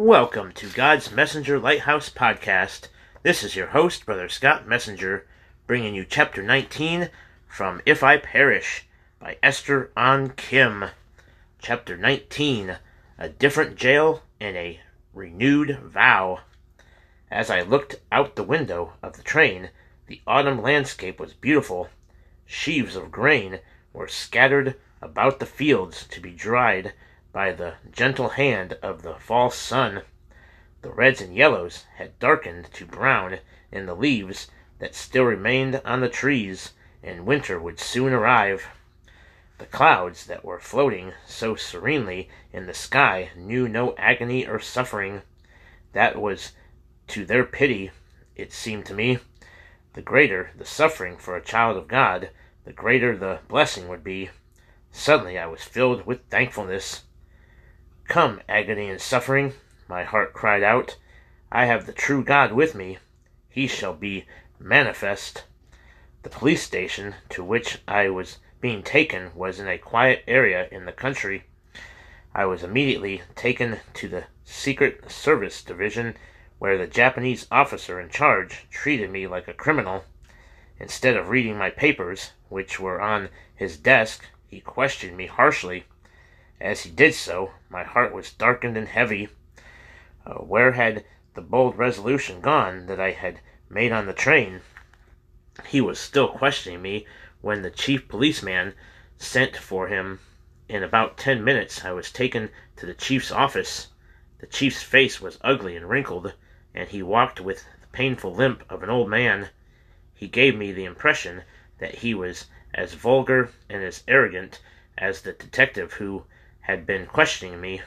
Welcome to God's Messenger Lighthouse Podcast. This is your host, Brother Scott Messenger, bringing you Chapter 19 from If I Perish by Esther Ahn Kim. Chapter 19 A Different Jail and a Renewed Vow. As I looked out the window of the train, the autumn landscape was beautiful. Sheaves of grain were scattered about the fields to be dried by the gentle hand of the fall sun. The reds and yellows had darkened to brown in the leaves that still remained on the trees, and winter would soon arrive. The clouds that were floating so serenely in the sky knew no agony or suffering. That was to their pity, it seemed to me. The greater the suffering for a child of God, the greater the blessing would be. Suddenly I was filled with thankfulness. Come, agony and suffering, my heart cried out. I have the true God with me. He shall be manifest. The police station to which I was being taken was in a quiet area in the country. I was immediately taken to the Secret Service Division where the Japanese officer in charge treated me like a criminal. Instead of reading my papers, which were on his desk, he questioned me harshly. As he did so, my heart was darkened and heavy. Uh, where had the bold resolution gone that I had made on the train? He was still questioning me when the chief policeman sent for him. In about ten minutes I was taken to the chief's office. The chief's face was ugly and wrinkled and he walked with the painful limp of an old man. He gave me the impression that he was as vulgar and as arrogant as the detective who had been questioning me.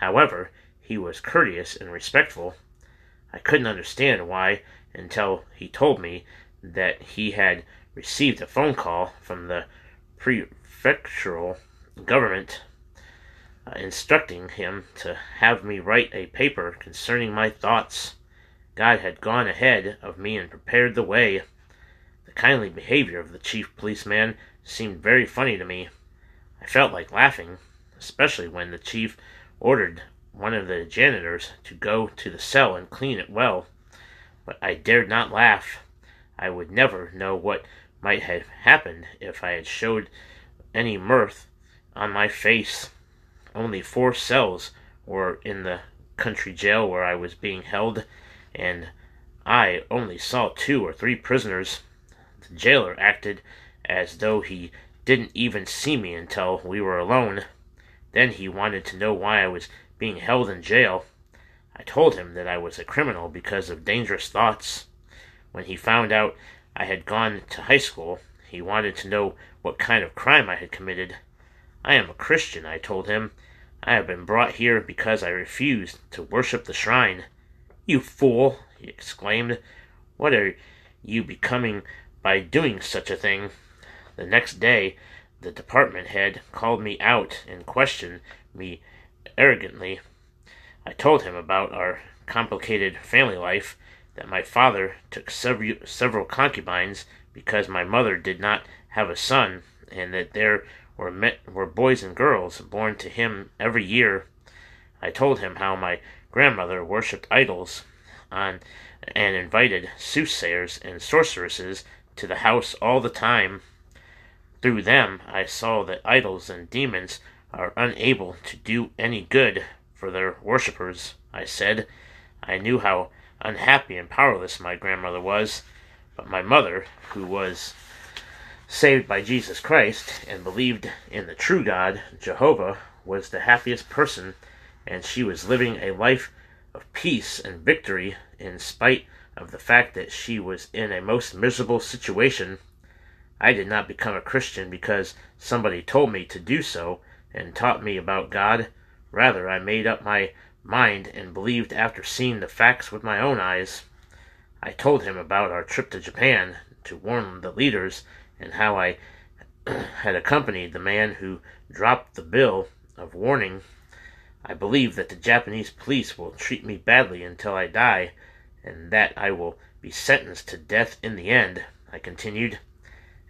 However, he was courteous and respectful. I couldn't understand why until he told me that he had received a phone call from the prefectural government uh, instructing him to have me write a paper concerning my thoughts. God had gone ahead of me and prepared the way. The kindly behavior of the chief policeman seemed very funny to me. I felt like laughing, especially when the chief ordered one of the janitors to go to the cell and clean it well. But I dared not laugh. I would never know what might have happened if I had showed any mirth on my face. Only four cells were in the country jail where I was being held, and I only saw two or three prisoners. The jailer acted as though he didn't even see me until we were alone. Then he wanted to know why I was being held in jail. I told him that I was a criminal because of dangerous thoughts. When he found out I had gone to high school, he wanted to know what kind of crime I had committed. I am a Christian, I told him, I have been brought here because I refused to worship the shrine. You fool! he exclaimed. What are you becoming by doing such a thing? The next day, the department head called me out and questioned me arrogantly. I told him about our complicated family life, that my father took several, concubines because my mother did not have a son, and that there were met, were boys and girls born to him every year. I told him how my grandmother worshipped idols on and invited soothsayers and sorceresses to the house all the time. Through them I saw that idols and demons are unable to do any good for their worshippers. I said I knew how unhappy and powerless my grandmother was, but my mother, who was saved by Jesus Christ and believed in the true God, Jehovah, was the happiest person, and she was living a life of peace and victory in spite of the fact that she was in a most miserable situation. I did not become a Christian because somebody told me to do so and taught me about God. Rather, I made up my mind and believed after seeing the facts with my own eyes. I told him about our trip to Japan to warn the leaders and how I had accompanied the man who dropped the bill of warning. I believe that the Japanese police will treat me badly until I die, and that I will be sentenced to death in the end, I continued.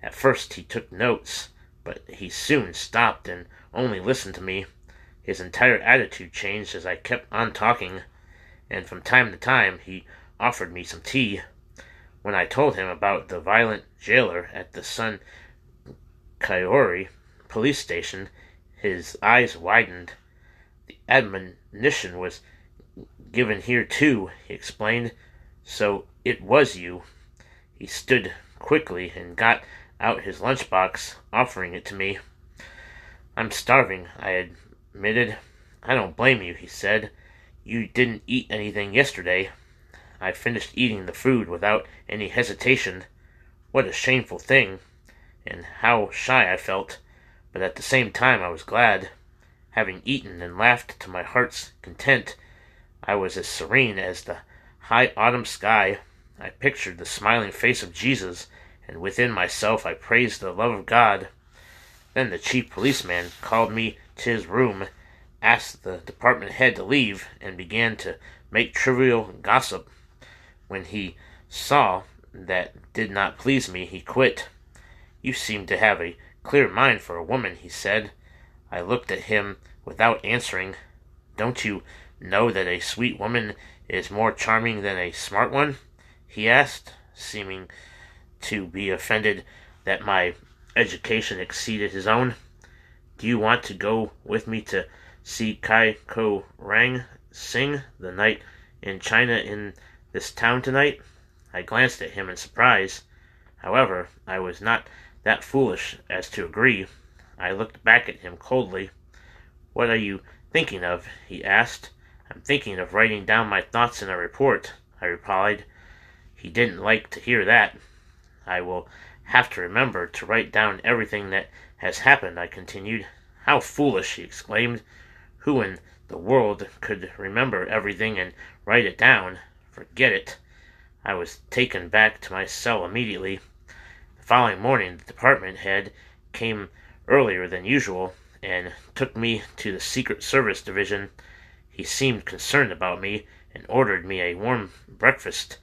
At first he took notes, but he soon stopped and only listened to me. His entire attitude changed as I kept on talking, and from time to time he offered me some tea. When I told him about the violent jailer at the Sun Kaori police station, his eyes widened. The admonition was given here too, he explained. So it was you. He stood quickly and got out his lunchbox, offering it to me. I'm starving, I admitted. I don't blame you, he said. You didn't eat anything yesterday. I finished eating the food without any hesitation. What a shameful thing, and how shy I felt, but at the same time I was glad. Having eaten and laughed to my heart's content, I was as serene as the high autumn sky. I pictured the smiling face of Jesus, and within myself I praised the love of God. Then the chief policeman called me to his room, asked the department head to leave, and began to make trivial gossip. When he saw that did not please me, he quit. You seem to have a clear mind for a woman, he said. I looked at him without answering. Don't you know that a sweet woman is more charming than a smart one? he asked, seeming to be offended that my education exceeded his own. Do you want to go with me to see Kai Ko Rang sing the night in China in this town tonight? I glanced at him in surprise. However, I was not that foolish as to agree. I looked back at him coldly. What are you thinking of? he asked. I'm thinking of writing down my thoughts in a report, I replied. He didn't like to hear that. I will have to remember to write down everything that has happened, I continued. How foolish, he exclaimed. Who in the world could remember everything and write it down? Forget it. I was taken back to my cell immediately. The following morning the department head came earlier than usual and took me to the Secret Service division. He seemed concerned about me and ordered me a warm breakfast.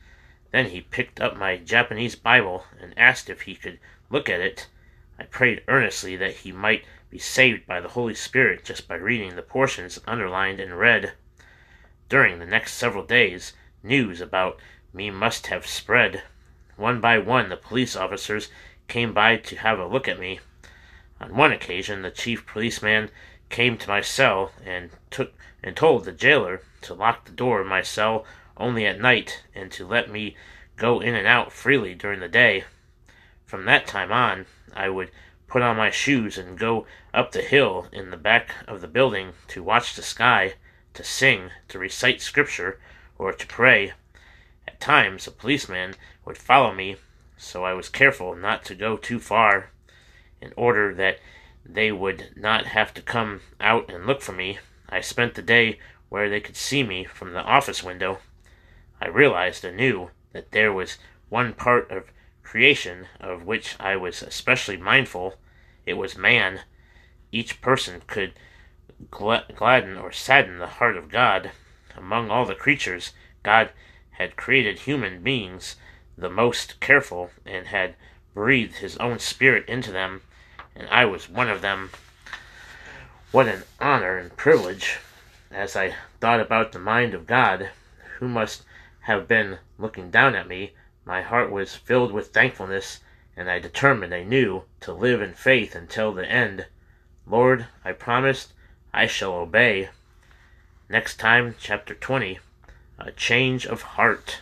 Then he picked up my Japanese Bible and asked if he could look at it. I prayed earnestly that he might be saved by the Holy Spirit just by reading the portions underlined in red. During the next several days, news about me must have spread. One by one, the police officers came by to have a look at me. On one occasion, the chief policeman came to my cell and took and told the jailer to lock the door of my cell only at night, and to let me go in and out freely during the day. From that time on, I would put on my shoes and go up the hill in the back of the building to watch the sky, to sing, to recite scripture, or to pray. At times, a policeman would follow me, so I was careful not to go too far, in order that they would not have to come out and look for me. I spent the day where they could see me from the office window. I realized anew that there was one part of creation of which I was especially mindful. It was man. Each person could gladden or sadden the heart of God. Among all the creatures, God had created human beings the most careful and had breathed his own spirit into them, and I was one of them. What an honor and privilege! As I thought about the mind of God, who must have been looking down at me, my heart was filled with thankfulness, and I determined anew to live in faith until the end. Lord, I promised I shall obey. Next time, chapter 20 A Change of Heart.